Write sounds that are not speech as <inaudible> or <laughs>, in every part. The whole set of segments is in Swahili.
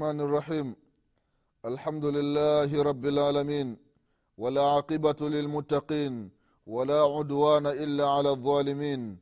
الله الرحمن الرحيم. الحمد لله رب العالمين ولا عاقبة للمتقين ولا عدوان إلا على الظالمين.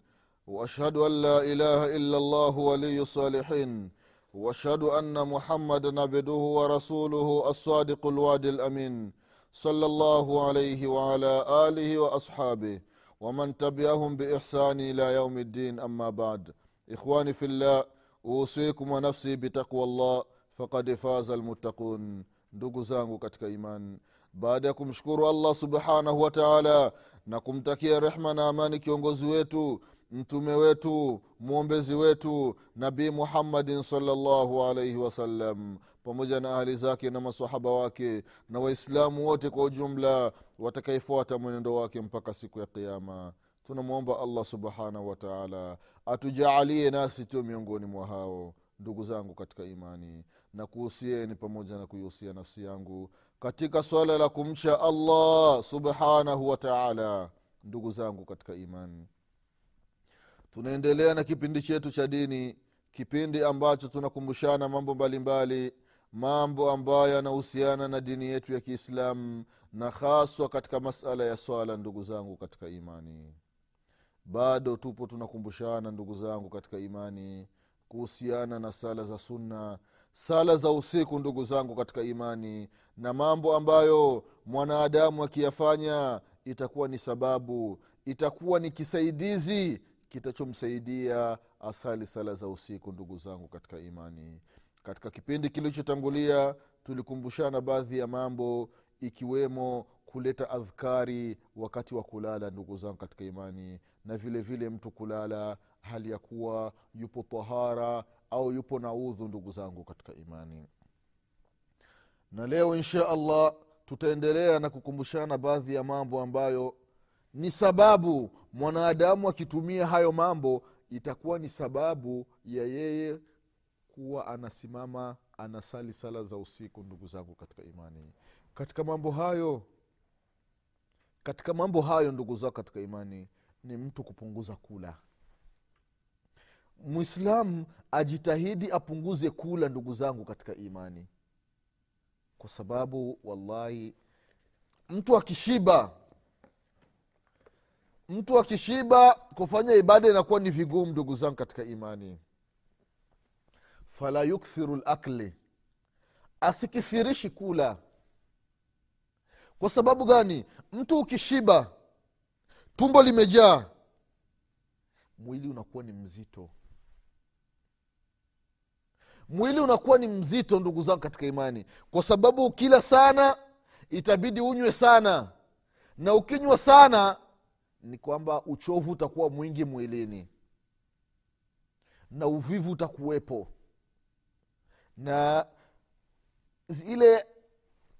وأشهد أن لا إله إلا الله ولي الصالحين. وأشهد أن محمدا عبده ورسوله الصادق الوعد الأمين. صلى الله عليه وعلى آله وأصحابه ومن تبعهم بإحسان إلى يوم الدين. أما بعد إخواني في الله wa nafsi bitaqwa llah fakad faza lmuttaqun ndugu zangu katika imani baada ya kumshukuru allah subhanahu wa taala na kumtakia rehma na amani kiongozi wetu mtume wetu mwombezi wetu nabii muhammadin salllahu alaihi wasallam pamoja na ahli zake na masahaba wake na waislamu wote kwa ujumla watakaefuata mwenendo wake mpaka siku ya qiama tunamwomba allah subhanahu wataala atujaalie nasi tu miongoni mwa hao ndugu zangu katika imani na kuhusieni pamoja na kuihusia nafsi yangu katika swala la kumcha allah subhanahu wataala ndugu zangu katika imani. Tunaendelea na kipindi chetu cha dini kipindi ambacho tunakumbushana mambo mbalimbali mbali, mambo ambayo yanahusiana na dini yetu ya kiislamu na haswa katika masala ya swala ndugu zangu katika imani. Bado tupo tunakumbushana ndugu zangu katika imani kuhusiana na sala za sunna sala za usiku ndugu zangu katika imani na mambo ambayo mwanadamu akiyafanya itakuwa ni sababu itakuwa ni kisaidizi kitachomsaidia asali sala za usiku ndugu zangu katika imani. Katika kipindi kilichotangulia tulikumbushana baadhi ya mambo ikiwemo kuleta adhkari wakati wa kulala ndugu zangu katika imani na vile vile mtu kulala hali ya kuwa yupo tahara au yupo na udhu ndugu zangu katika imani. Na leo insha allah tutaendelea na kukumbushana baadhi ya mambo ambayo ni sababu mwanadamu akitumia hayo mambo itakuwa ni sababu ya yeye kuwa anasimama anasali sala za usiku ndugu zangu katika imani. Katika mambo hayo katika mambo hayo ndugu zao katika imani ni mtu kupunguza kula mwislamu ajitahidi apunguze kula ndugu zangu katika imani. Kwa sababu wallahi mtu akishiba mtu akishiba kufanya ibada inakuwa ni vigumu ndugu zangu katika imani. Fala yukthiru lakli asikithirishi kula. Kwa sababu gani? Mtu ukishiba tumbo limejaa mwili unakuwa ni mzito mwili unakuwa ni mzito ndugu zangu katika imani. Kwa sababu ukila sana itabidi unywe sana. Na ukinywa sana ni kwamba uchovu utakuwa mwingi mwilini. Na uvivu utakuwepo. Na ile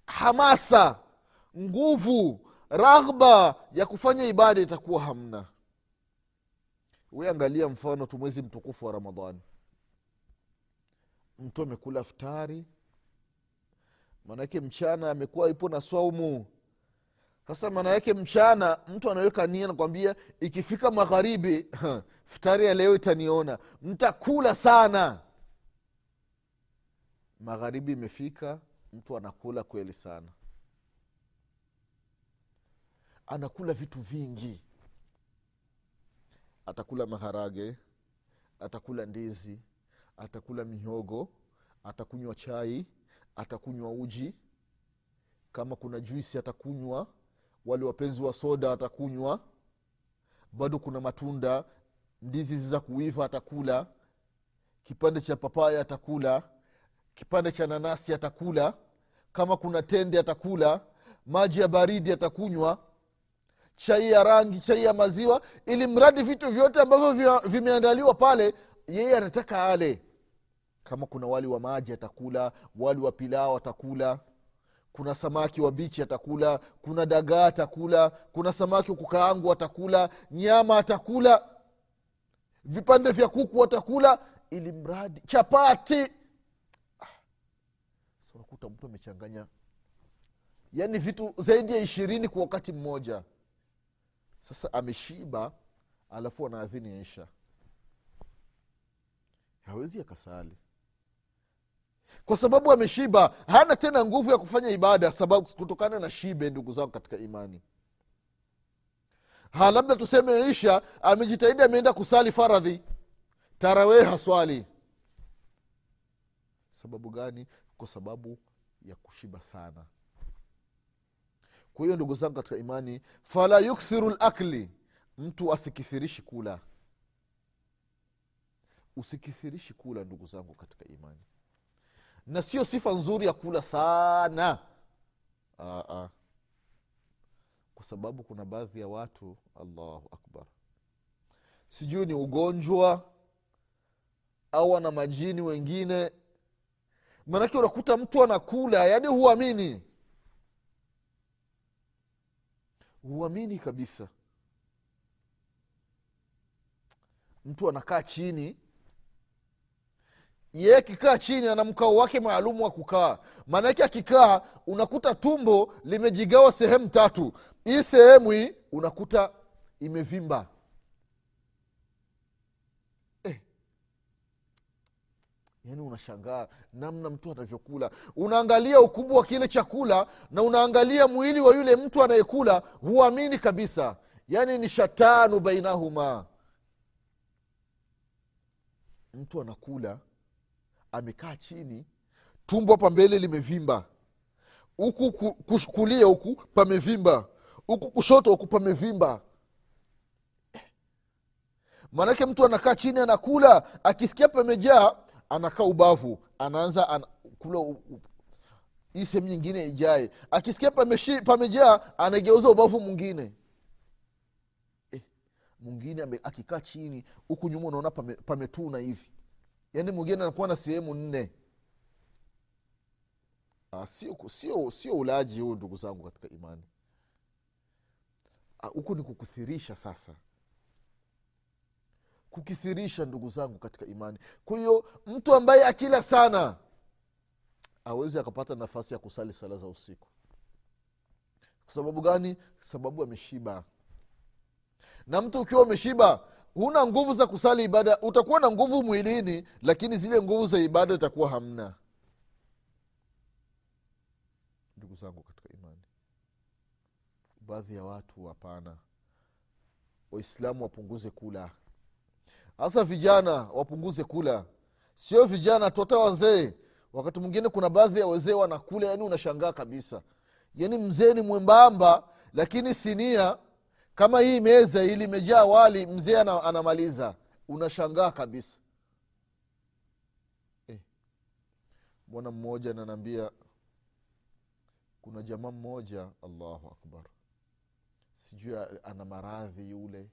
hamasa nguvu raghba ya kufanya ibada itakuwa hamna. We angalia mfano tu mwezi mtukufu wa ramadhani mtu amekula ftari maanake mchana amekuwa ipo na swaumu. Sasa maana yake mchana mtu anaweka nia nakwambia ikifika magharibi <laughs> ftari ya leo itaniona. Mtakula sana. Magharibi imefika mtu anakula kweli sana. Anakula vitu vingi. Atakula maharage atakula ndizi atakula mihogo atakunywa chai atakunywa uji. Kama kuna juisi atakunywa wale wapenzi wa soda atakunywa. Bado kuna matunda ndizi za kuiva atakula. Kipande cha papaya atakula. Kipande cha nanasi atakula. Kama kuna tende atakula. Maji ya baridi atakunywa. Chai ya rangi chai ya maziwa. Ili mradi vitu vyote ambavyo vimeandaliwa pale yeye anataka ale kama kuna wali wa maji atakula wali wa pilao atakula. Kuna samaki wa bichi atakula kuna dagaa atakula kuna samaki wa kukaangu atakula nyama atakula vipande vya kuku atakula ili mradi chapati. Ah. unakuta mtu amechanganya. Yaani vitu zaidi ya ishirini kwa wakati mmoja. Sasa ameshiba alafu anaadhini isha hawezi akasali kwa sababu ameshiba hana tena nguvu ya kufanya ibada sababu kutokana na shibe ndugu zangu katika imani. Ha labda tuseme isha amejitahidi ameenda kusali faradhi. Tarawee haswali. Sababu gani? Kwa sababu ya kushiba sana. Kwa hiyo ndugu zangu katika imani fala yukthiru lakli mtu asikithirishi kula. Usikithirishi kula ndugu zangu katika imani na sio sifa nzuri ya kula sana. Aa. kwa sababu kuna baadhi ya watu allahu akbar. Sijui ni ugonjwa au ana majini wengine. Maanake unakuta mtu anakula yaani huamini. Huamini kabisa. Mtu anakaa chini yeye akikaa chini ana mkao wake maalumu wa kukaa. Maanake akikaa unakuta tumbo limejigawa sehemu tatu. Hii sehemu hii unakuta imevimba. Eh. yaani unashangaa namna mtu anavyokula unaangalia ukubwa wa kile chakula na unaangalia mwili wa yule mtu anayekula huamini kabisa. Yaani ni shatanu bainahuma. Mtu anakula amekaa chini tumbo hapa mbele limevimba. Huku kulia huku pamevimba. Huku kushoto huku pamevimba. Maanake mtu anakaa chini anakula akisikia pamejaa anakaa ubavu anaanza an, kula hii sehemu nyingine ijae. Akisikia pamejaa anageuza ubavu mwingine. Eh, mwingine akikaa chini huku nyuma unaona pame, pametuna hivi yaani mwingine anakuwa na sehemu nne. Ah, sio sio sio ulaji huu ndugu zangu katika imani. Ah, huku ni kukuthirisha sasa. Kukithirisha ndugu zangu katika imani. Kwa hiyo mtu ambaye akila sana awezi akapata nafasi ya kusali sala za usiku. Kwa sababu gani? Sababu ameshiba. Na mtu ukiwa umeshiba huna nguvu za kusali ibada utakuwa na nguvu mwilini lakini zile nguvu za ibada itakuwa hamna. Ndugu zangu katika imani baadhi ya watu hapana. Waislamu wapunguze kula. Hasa vijana wapunguze kula. Sio vijana tota wazee. Wakati mwingine kuna baadhi ya wazee wanakula yani unashangaa kabisa. Yani mzee ni mwembamba lakini sinia kama hii meza ili imejaa wali mzee anamaliza. Unashangaa kabisa. Eh. bwana mmoja ananaambia kuna jamaa mmoja allahu akbar. Sijui ana maradhi yule.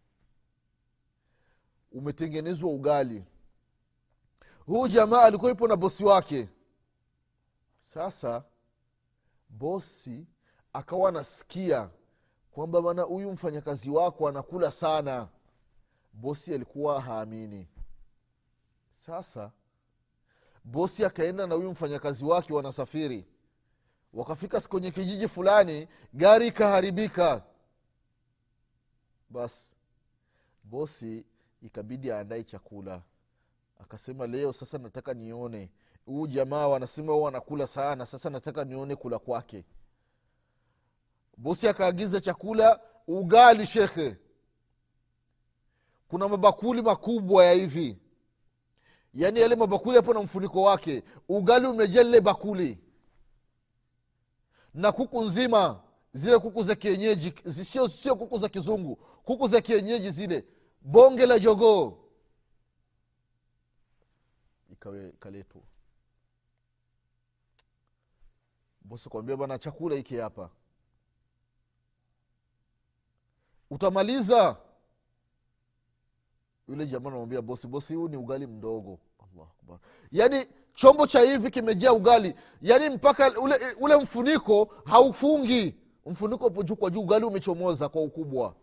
Umetengenezwa ugali. Huu jamaa alikuwa ipo na bosi wake. Sasa bosi akawa anasikia kwamba bana huyu mfanyakazi wako anakula sana. Bosi alikuwa haamini. Sasa bosi akaenda na huyu mfanyakazi wake wanasafiri. Wakafika kwenye kijiji fulani gari ikaharibika. Basi bosi ikabidi aandae chakula. Akasema leo sasa nataka nione. Huu jamaa wanasema wanakula sana sasa nataka nione kula kwake bosi akaagiza chakula ugali shekhe. Kuna mabakuli makubwa ya hivi. Yaani yale mabakuli hapo na mfuniko wake. Ugali umejaa lile bakuli. Na kuku nzima zile kuku za kienyeji sio sio kuku za kizungu kuku za kienyeji zile. Bonge la jogoo. Ikawe kaletwa bosi kwambia bana chakula hiki hapa utamaliza. Yule jamaa namwambia bosi bosi huu ni ugali mdogo. Allah yaani chombo cha hivi kimejaa ugali. Yaani mpaka ule, ule mfuniko haufungi. Mfuniko upo juu kwa juu ugali umechomoza kwa ukubwa.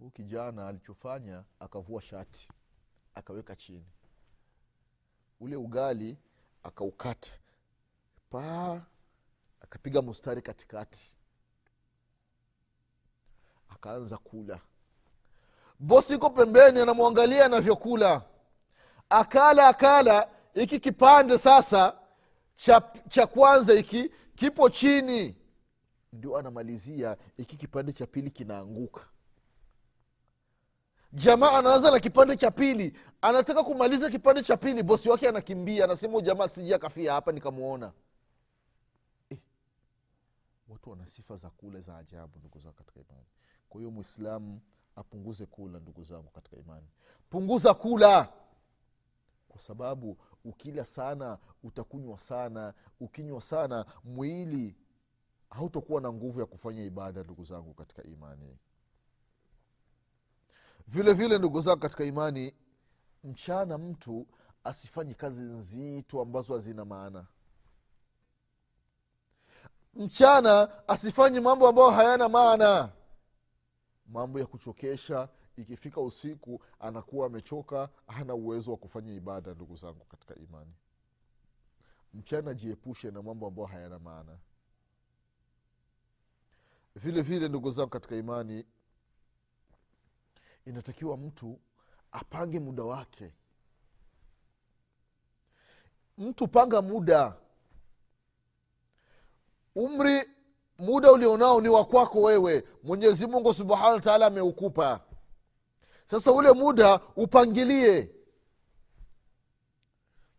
Huu kijana alichofanya akavua shati akaweka chini. Ule ugali akaukata. Paa akapiga mustari katikati akaanza kula. Bosi iko pembeni anamwangalia anavyokula. Akala akala hiki kipande sasa cha, cha kwanza hiki kipo chini. Ndio anamalizia hiki kipande cha pili kinaanguka. Jamaa anaanza na kipande cha pili. Anataka kumaliza kipande cha pili. Bosi wake anakimbia anasema "Huyu jamaa siji akafia hapa nikamwona. Eh, watu wana sifa za kule za ajabu ndugu zao katika imani kwa hiyo mwislamu apunguze kula ndugu zangu katika imani. Punguza kula! Kwa sababu ukila sana utakunywa sana. Ukinywa sana mwili hautokuwa na nguvu ya kufanya ibada ndugu zangu katika imani. Vile vile ndugu zangu katika imani mchana mtu asifanye kazi nzito ambazo hazina maana. Mchana asifanye mambo ambayo hayana maana mambo ya kuchokesha ikifika usiku anakuwa amechoka hana uwezo wa kufanya ibada ndugu zangu katika imani. Mchana jiepushe na mambo ambayo hayana maana. Vile vile ndugu zangu katika imani inatakiwa mtu apange muda wake. Mtu panga muda. Umri muda ulionao ni wakwako wewe. Mwenyezi mungu subhanahu wataala ameukupa. Sasa ule muda upangilie.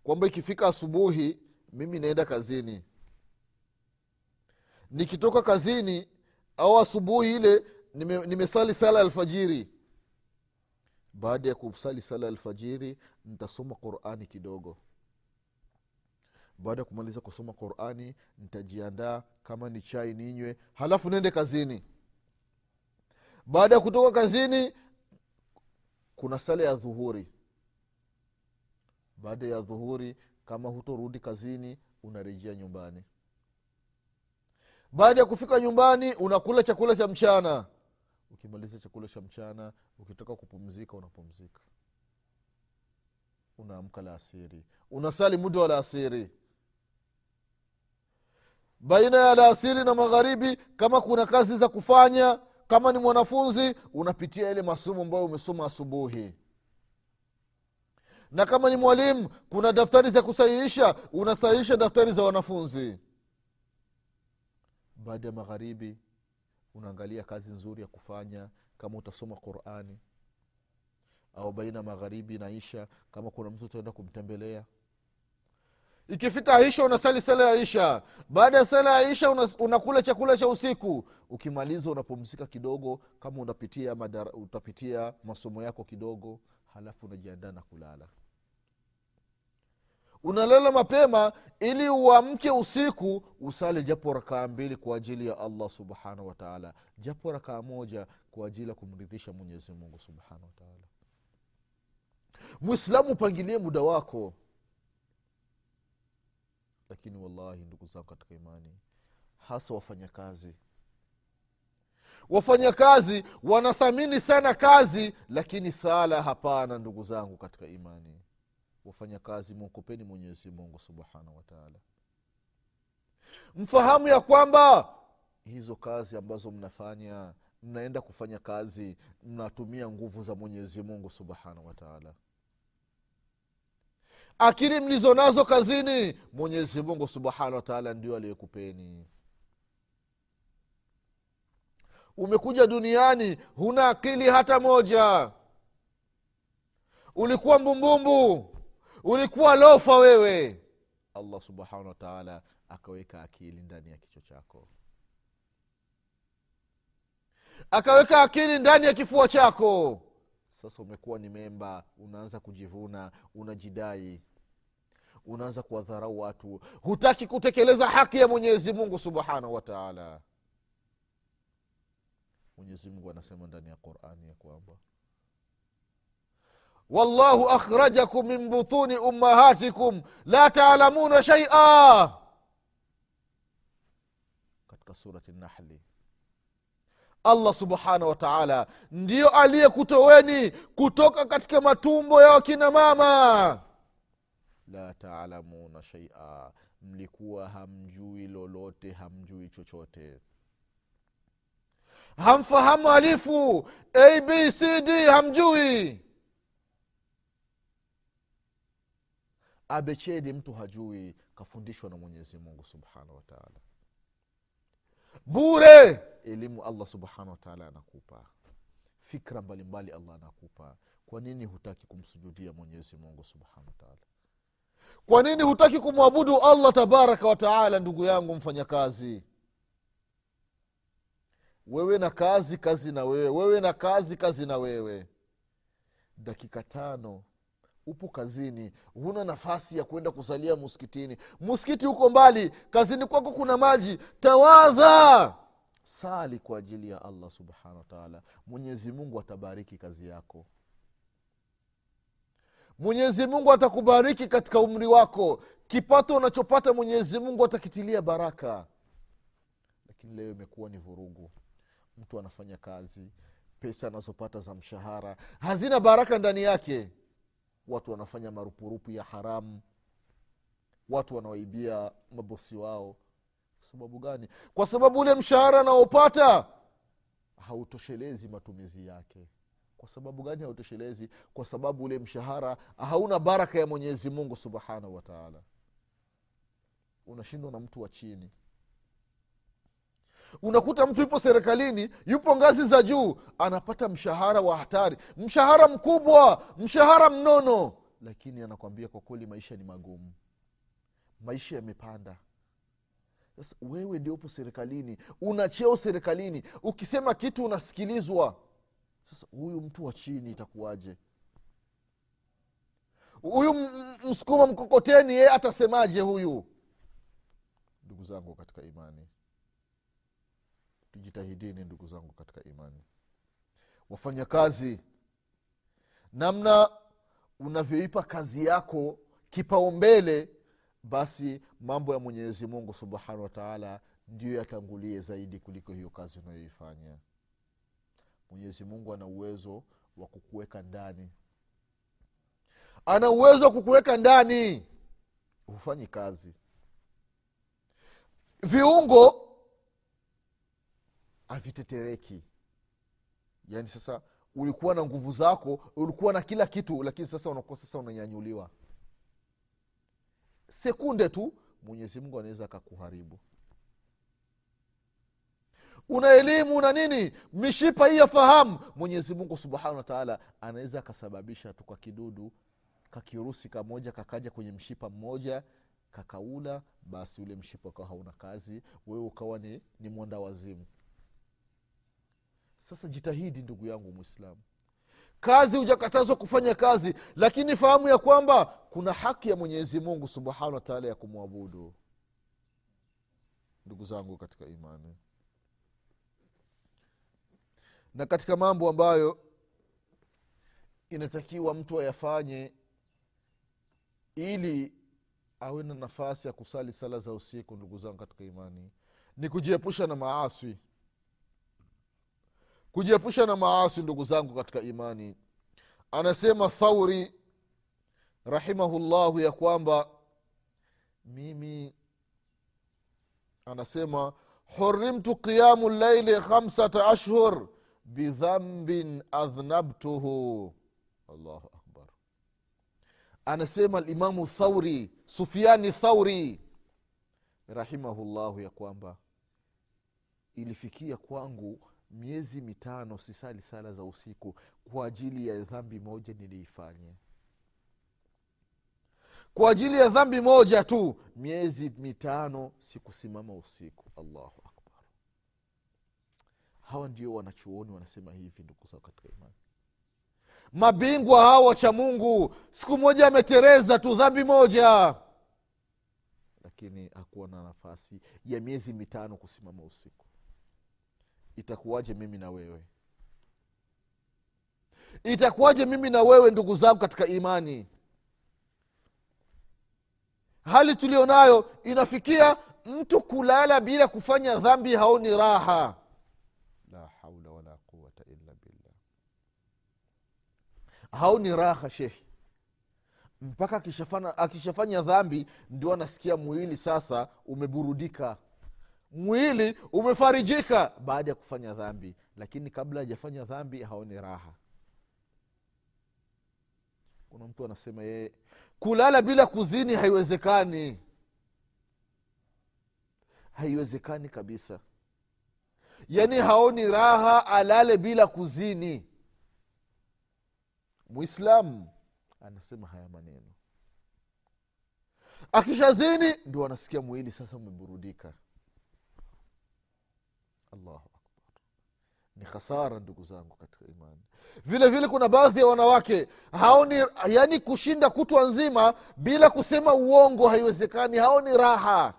Kwamba ikifika asubuhi mimi naenda kazini. Nikitoka kazini au asubuhi ile nime- nimesali sala alfajiri. Baada ya kusali sala alfajiri nitasoma qurani kidogo baada ya kumaliza kusoma qurani nitajiandaa kama ni chai ninywe halafu nende kazini. Baada ya kutoka kazini kuna sala ya dhuhuri. Baada ya dhuhuri kama hutorudi kazini unarejea nyumbani. Baada ya kufika nyumbani unakula chakula cha mchana. Ukimaliza chakula cha mchana ukitaka kupumzika unapumzika. Unaamka la asiri. Unasali muda wa laasiri baina ya alasiri na magharibi kama kuna kazi za kufanya kama ni mwanafunzi unapitia ile masomo ambayo umesoma asubuhi. Na kama ni mwalimu kuna daftari za kusahihisha unasahihisha daftari za wanafunzi. Baada ya magharibi unaangalia kazi nzuri ya kufanya kama utasoma qurani. Au baina ya magharibi naisha kama kuna mtu utaenda kumtembelea ikifika aisha unasali sala ya isha baada ya sala ya isha unakula chakula cha usiku. Ukimaliza unapumzika kidogo kama unapitia madara, utapitia masomo yako kidogo halafu unajiandaa na kulala. Unalala mapema ili uamke usiku usale japo rakaa mbili kwa ajili ya allah subhanahu wataala japo rakaa moja kwa ajili ya kumridhisha mwenyezi mungu subhanahu wataala mwislamu upangilie muda wako lakini wallahi ndugu zangu katika imani hasa wafanyakazi. Wafanyakazi wanathamini sana kazi lakini sala hapana ndugu zangu katika imani. Wafanyakazi mwokopeni mwenyezi mungu subhanahu wataala mfahamu ya kwamba hizo kazi ambazo mnafanya mnaenda kufanya kazi mnatumia nguvu za mwenyezi mungu subhanahu wataala akili mlizo nazo kazini mwenyezi mungu subhanahu wataala ndio aliyekupeni. Umekuja duniani huna akili hata moja. Ulikuwa mbumbumbu ulikuwa lofa wewe. Allah subhanahu wataala akaweka akili ndani ya kichwa chako. Akaweka akili ndani ya kifua chako sasa umekuwa ni memba unaanza kujivuna unajidai unaanza kuwadharau watu. Hutaki kutekeleza haki ya mwenyezi mungu subhanahu wataala mwenyezi mungu anasema ndani ya qurani ya kwamba wallahu akhrajakum min butuni ummahatikum la taalamuna shaia katika surati nahli allah subhanahu wataala ndiyo aliyekutoweni kutoka katika matumbo ya wakina mama. La taalamuna shaia mlikuwa hamjui lolote hamjui chochote. Hamfahamu alifu abcd hamjui. Abechedi mtu hajui kafundishwa na mwenyezi mungu subhanahu wataala bure. Elimu allah subhanahu wataala anakupa. Fikra mbalimbali allah anakupa. Kwa nini hutaki kumsujudia mwenyezi mungu subhanahu wataala kwa nini hutaki kumwabudu allah tabaraka wataala ndugu yangu mfanyakazi? Wewe na kazi kazi na wewe. Wewe na kazi kazi na wewe. Dakika tano upo kazini huna nafasi ya kwenda kusalia muskitini. Muskiti huko mbali kazini kwako kuna maji. Tawadha! Sali kwa ajili ya allah subhanahu wataala mwenyezi mungu atabariki kazi yako. Mwenyezi mungu atakubariki katika umri wako. Kipato unachopata mwenyezi mungu atakitilia baraka. Lakini leo imekuwa ni vurugu. Mtu anafanya kazi pesa anazopata za mshahara hazina baraka ndani yake watu wanafanya marupurupu ya haramu watu wanawaibia mabosi wao. Kwa sababu gani? Kwa sababu ule mshahara anaopata hautoshelezi matumizi yake. Kwa sababu gani hautoshelezi? Kwa sababu ule mshahara hauna baraka ya mwenyezi mungu subhanahu wataala unashindwa na mtu wa chini unakuta mtu yupo serikalini yupo ngazi za juu anapata mshahara wa hatari. Mshahara mkubwa mshahara mnono. Lakini anakwambia kwa kweli maisha ni magumu. Maisha yamepanda. Sasa wewe ndio upo serikalini una cheo serikalini ukisema kitu unasikilizwa. Sasa huyu mtu wa chini itakuwaje? Huyu msukuma mkokoteni yeye atasemaje huyu? Ndugu zangu katika imani tujitahidini ndugu zangu katika imani. Wafanyakazi namna unavyoipa kazi yako kipaumbele basi mambo ya mwenyezi mungu subhanahu wataala ndiyo yatangulie zaidi kuliko hiyo kazi unayoifanya. Mwenyezi mungu ana uwezo wa kukuweka ndani. Ana uwezo wa kukuweka ndani. Hufanyi kazi. Viungo havitetereki. Yaani sasa ulikuwa na nguvu zako ulikuwa na kila kitu lakini sasa unakuwa sasa unanyanyuliwa. Sekunde tu mwenyezi mungu anaweza akakuharibu. Una elimu na nini? Mishipa hii ya fahamu. Mwenyezi mungu subhanahu wataala anaweza akasababisha tu kwa kidudu kakirusi kamoja kakaja kwenye mshipa mmoja kakaula basi ule mshipa ukawa hauna kazi wewe ukawa ni, ni mwanda wazimu sasa jitahidi ndugu yangu mwislamu kazi hujakatazwa kufanya kazi lakini fahamu ya kwamba kuna haki ya mwenyezi mungu subhanahu wataala ya kumwabudu. Ndugu zangu katika imani. Na katika mambo ambayo inatakiwa mtu ayafanye ili awe na nafasi ya kusali sala za usiku ndugu zangu katika imani ni kujiepusha na maaswi kujiepusha na maasi ndugu zangu katika imani. Anasema thauri rahimahullahu ya kwamba mimi anasema hurimtu qiyamu llaili khamsata ashhur bidhambin adhnabtuhu. Allahu akbar. Anasema limamu thauri sufiani thauri rahimahullahu ya kwamba ilifikia kwangu miezi mitano sisali sala za usiku kwa ajili ya dhambi moja niliifanye. Kwa ajili ya dhambi moja tu miezi mitano sikusimama usiku. Allahu akbar. Hawa ndio wanachuoni wanasema hivi ndugu zao katika imani. Mabingwa hawa wacha mungu siku moja ametereza tu dhambi moja. Lakini hakuwa na nafasi ya miezi mitano kusimama usiku itakuwaje mimi na wewe? Itakuwaje mimi na wewe ndugu zangu katika imani? Hali tulio nayo inafikia mtu kulala bila kufanya dhambi haoni raha. La haula wala quwata illa billah. Haoni raha shehi mpaka akishafanya dhambi ndio anasikia mwili sasa umeburudika mwili umefarijika baada ya kufanya dhambi lakini kabla hajafanya dhambi haoni raha. Kuna mtu anasema yeye kulala bila kuzini haiwezekani. Haiwezekani kabisa. Yaani haoni raha alale bila kuzini. Mwislamu anasema haya maneno. Akishazini ndio anasikia mwili sasa umeburudika allahu akbar. Ni khasara ndugu zangu katika imani. Vile vile kuna baadhi ya wanawake haoni yaani kushinda kutwa nzima bila kusema uongo haiwezekani haoni raha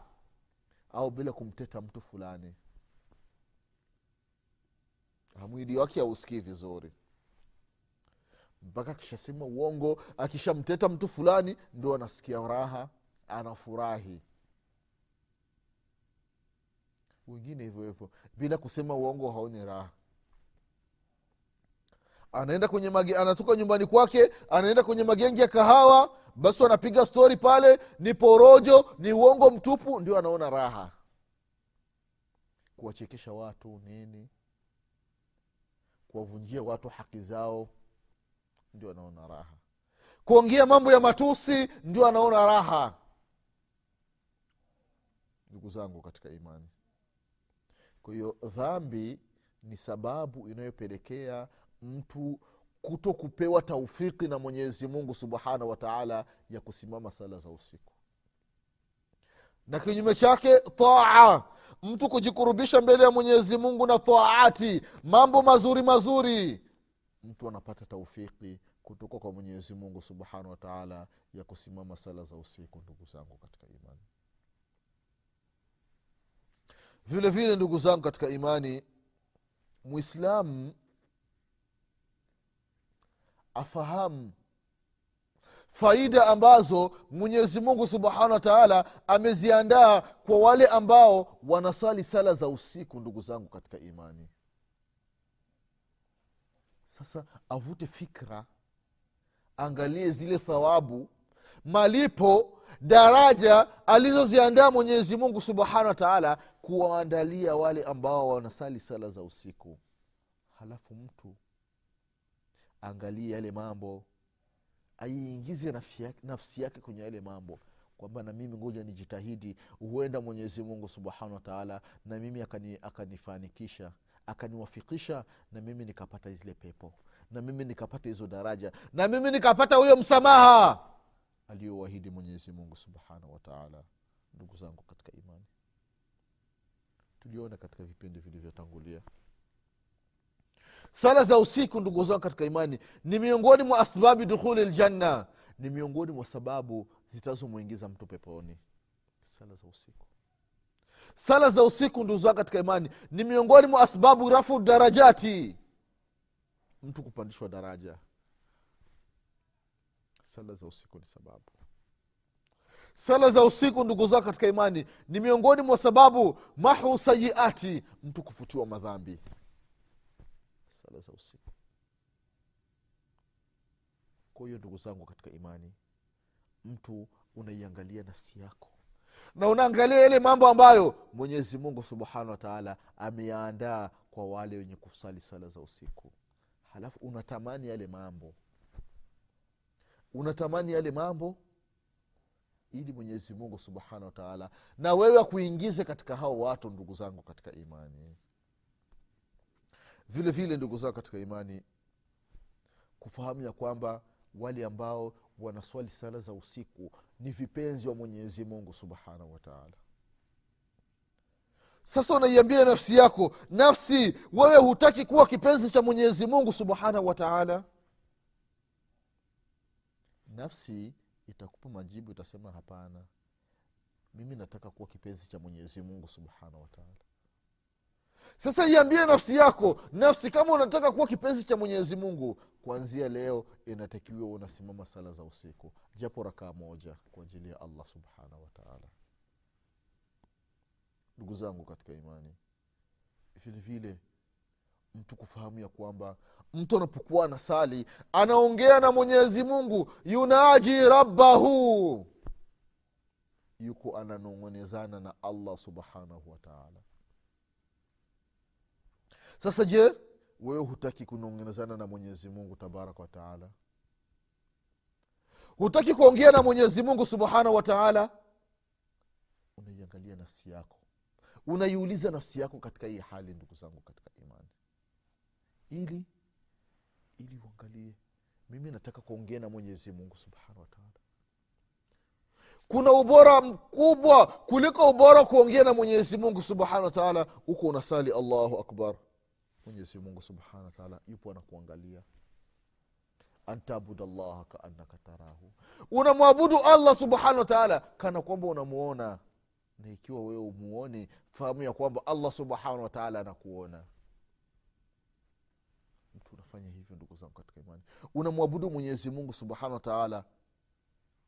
au bila kumteta mtu fulani. Mwili wake hausikii vizuri. Mpaka akishasema uongo akishamteta mtu fulani ndio anasikia raha anafurahi wengine hivyo hivyo bila kusema uongo haoni raha. Anaenda kwenye mage, anatoka nyumbani kwake anaenda kwenye magengi ya kahawa basi anapiga stori pale ni porojo ni uongo mtupu ndio anaona raha. Kuwachekesha watu nini? Kuwavunjia watu haki zao ndio anaona raha. Kuongea mambo ya matusi ndio anaona raha. Ndugu zangu katika imani kwa hiyo dhambi ni sababu inayopelekea mtu kuto kupewa taufiki na mwenyezi mungu subhanahu wataala ya kusimama sala za usiku. Na kinyume chake taa mtu kujikurubisha mbele ya mwenyezi mungu na taati mambo mazuri mazuri mtu anapata taufiki kutoka kwa mwenyezi mungu subhanahu wataala ya kusimama sala za usiku ndugu zangu katika imani vile vile ndugu zangu katika imani mwislamu afahamu faida ambazo mwenyezi mungu subhanahu wa taala ameziandaa kwa wale ambao wanasali sala za usiku ndugu zangu katika imani. Sasa avute fikra angalie zile thawabu malipo daraja alizoziandaa mwenyezi mungu subhanahu wa taala kuwaandalia wale ambao wanasali sala za usiku. Halafu mtu angalie yale mambo aiingize nafsi yake, kwenye yale mambo kwamba na mimi ngoja nijitahidi huenda mwenyezi mungu subhanahu wa na mimi akani, akanifanikisha akaniwafikisha na mimi nikapata zile pepo na mimi nikapata hizo daraja na mimi nikapata huyo msamaha aliyowahidi mwenyezi subhanahu wataala ndugu zangu katika imani. Tuliona katika vipindi vilivyotangulia. Sala za usiku ndugu zangu katika imani ni miongoni mwa asbabi dukhuli ljanna ni miongoni mwa sababu zitazomwingiza mtu peponi. Sala za usiku. Sala za usiku ndugu zangu katika imani ni miongoni mwa asbabu rafu darajati. Mtu kupandishwa daraja sala za usiku ni sababu. Sala za usiku ndugu zao katika imani ni miongoni mwa sababu mahu sayiati mtu kufutiwa madhambi. Sala za usiku. Kwa hiyo ndugu zangu katika imani mtu unaiangalia nafsi yako na unaangalia yale mambo ambayo mwenyezi mungu subhanahu wataala ameyaandaa kwa wale wenye kusali sala za usiku. Halafu unatamani yale mambo unatamani yale mambo? Ili mwenyezi mungu subhanahu wataala na wewe akuingize katika hao watu ndugu zangu katika imani. Vile vile ndugu zangu katika imani. Kufahamu ya kwamba wale ambao wanaswali sala za usiku ni vipenzi wa mwenyezi mungu subhanahu wataala sasa unaiambia nafsi yako nafsi wewe hutaki kuwa kipenzi cha mwenyezi mungu subhanahu wataala nafsi itakupa majibu itasema hapana. Mimi nataka kuwa kipenzi cha mwenyezi mungu subhanahu wataala sasa iambie nafsi yako nafsi kama unataka kuwa kipenzi cha mwenyezi mungu kuanzia leo inatakiwa unasimama sala za usiku. Japo rakaa moja kwa ajili ya allah subhanahu wataala ndugu zangu katika imani vilevile vile mtu kufahamu ya kwamba mtu anapokuwa anasali anaongea na mwenyezi mungu yunaji rabbahu. Yuko ananong'onezana na allah subhanahu wataala sasa je wewe hutaki kunong'onezana na mwenyezi mungu tabaraka wataala hutaki kuongea na mwenyezi mungu subhanahu wataala unaiangalia nafsi yako. Unaiuliza nafsi yako katika hii hali ndugu zangu katika imani ili ili uangalie. Mimi nataka kuongea na mwenyezi mungu subhanahu wataala kuna ubora mkubwa kuliko ubora kuongea na mwenyezi mungu subhanahu wataala huko unasali allahu akbar. Mwenyezi mungu subhanahu wataala yupo anakuangalia. Antabud llaha kaannaka tarahu. Unamwabudu allah subhanahu wataala kana kwamba unamwona na ikiwa wewe umuoni fahamu ya kwamba allah subhanahu wataala anakuona mtu unafanya hivyo ndugu zangu katika imani. Unamwabudu mwenyezi mungu subhanahu wataala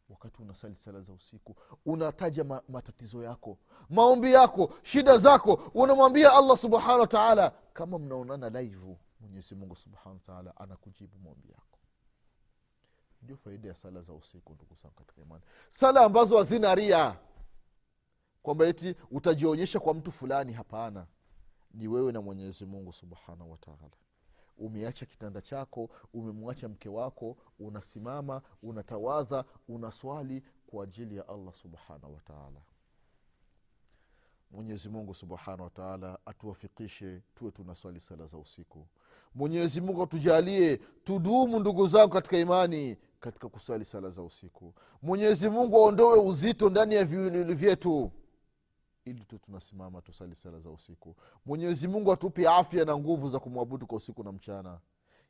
wakati unasali sala za usiku unataja ma, matatizo yako maombi yako shida zako unamwambia allah subhanahu wataala kama mnaonana laivu mwenyezi mungu subhanahu wataala anakujibu maombi yako. Ndio faida ya sala za usiku ndugu zangu katika imani. Sala ambazo hazina ria kwamba eti utajionyesha kwa mtu fulani hapana. Ni wewe na mwenyezi mungu subhanahu wataala umeacha kitanda chako umemwacha mke wako unasimama unatawadha unaswali kwa ajili ya allah subhanahu wataala mwenyezi mungu subhanahu wataala atuwafikishe tuwe tunaswali sala za usiku. Mwenyezi mungu atujalie tudumu ndugu zangu katika imani katika kuswali sala za usiku. Mwenyezi mungu aondoe uzito ndani ya viwiliwili vyetu ili tu tunasimama tusali sala za usiku. Mwenyezi mungu atupe afya na nguvu za kumwabudu kwa usiku na mchana.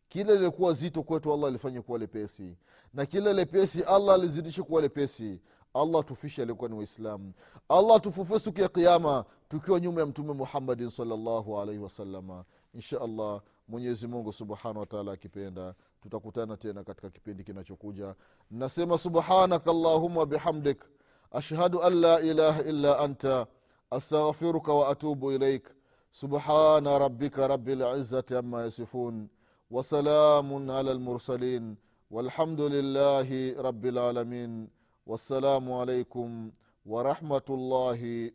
Kile lilikuwa zito kwetu allah alifanye kuwa lepesi. Na kile lepesi allah alizidishe kuwa lepesi. Allah tufishe aliokuwa ni waislamu. Allah tufufue siku ya kiama tukiwa nyuma ya mtume muhammadin salllahu alaihi wasalama insha allah mwenyezi mungu subhanahu wataala akipenda tutakutana tena katika kipindi kinachokuja. Nasema subhanaka allahuma bihamdik. Ashhadu an la ilaha illa anta أستغفرك وأتوب إليك. سبحان ربك رب العزة عما يصفون وسلام على المرسلين والحمد لله رب العالمين. والسلام عليكم ورحمة الله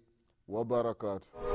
وبركاته.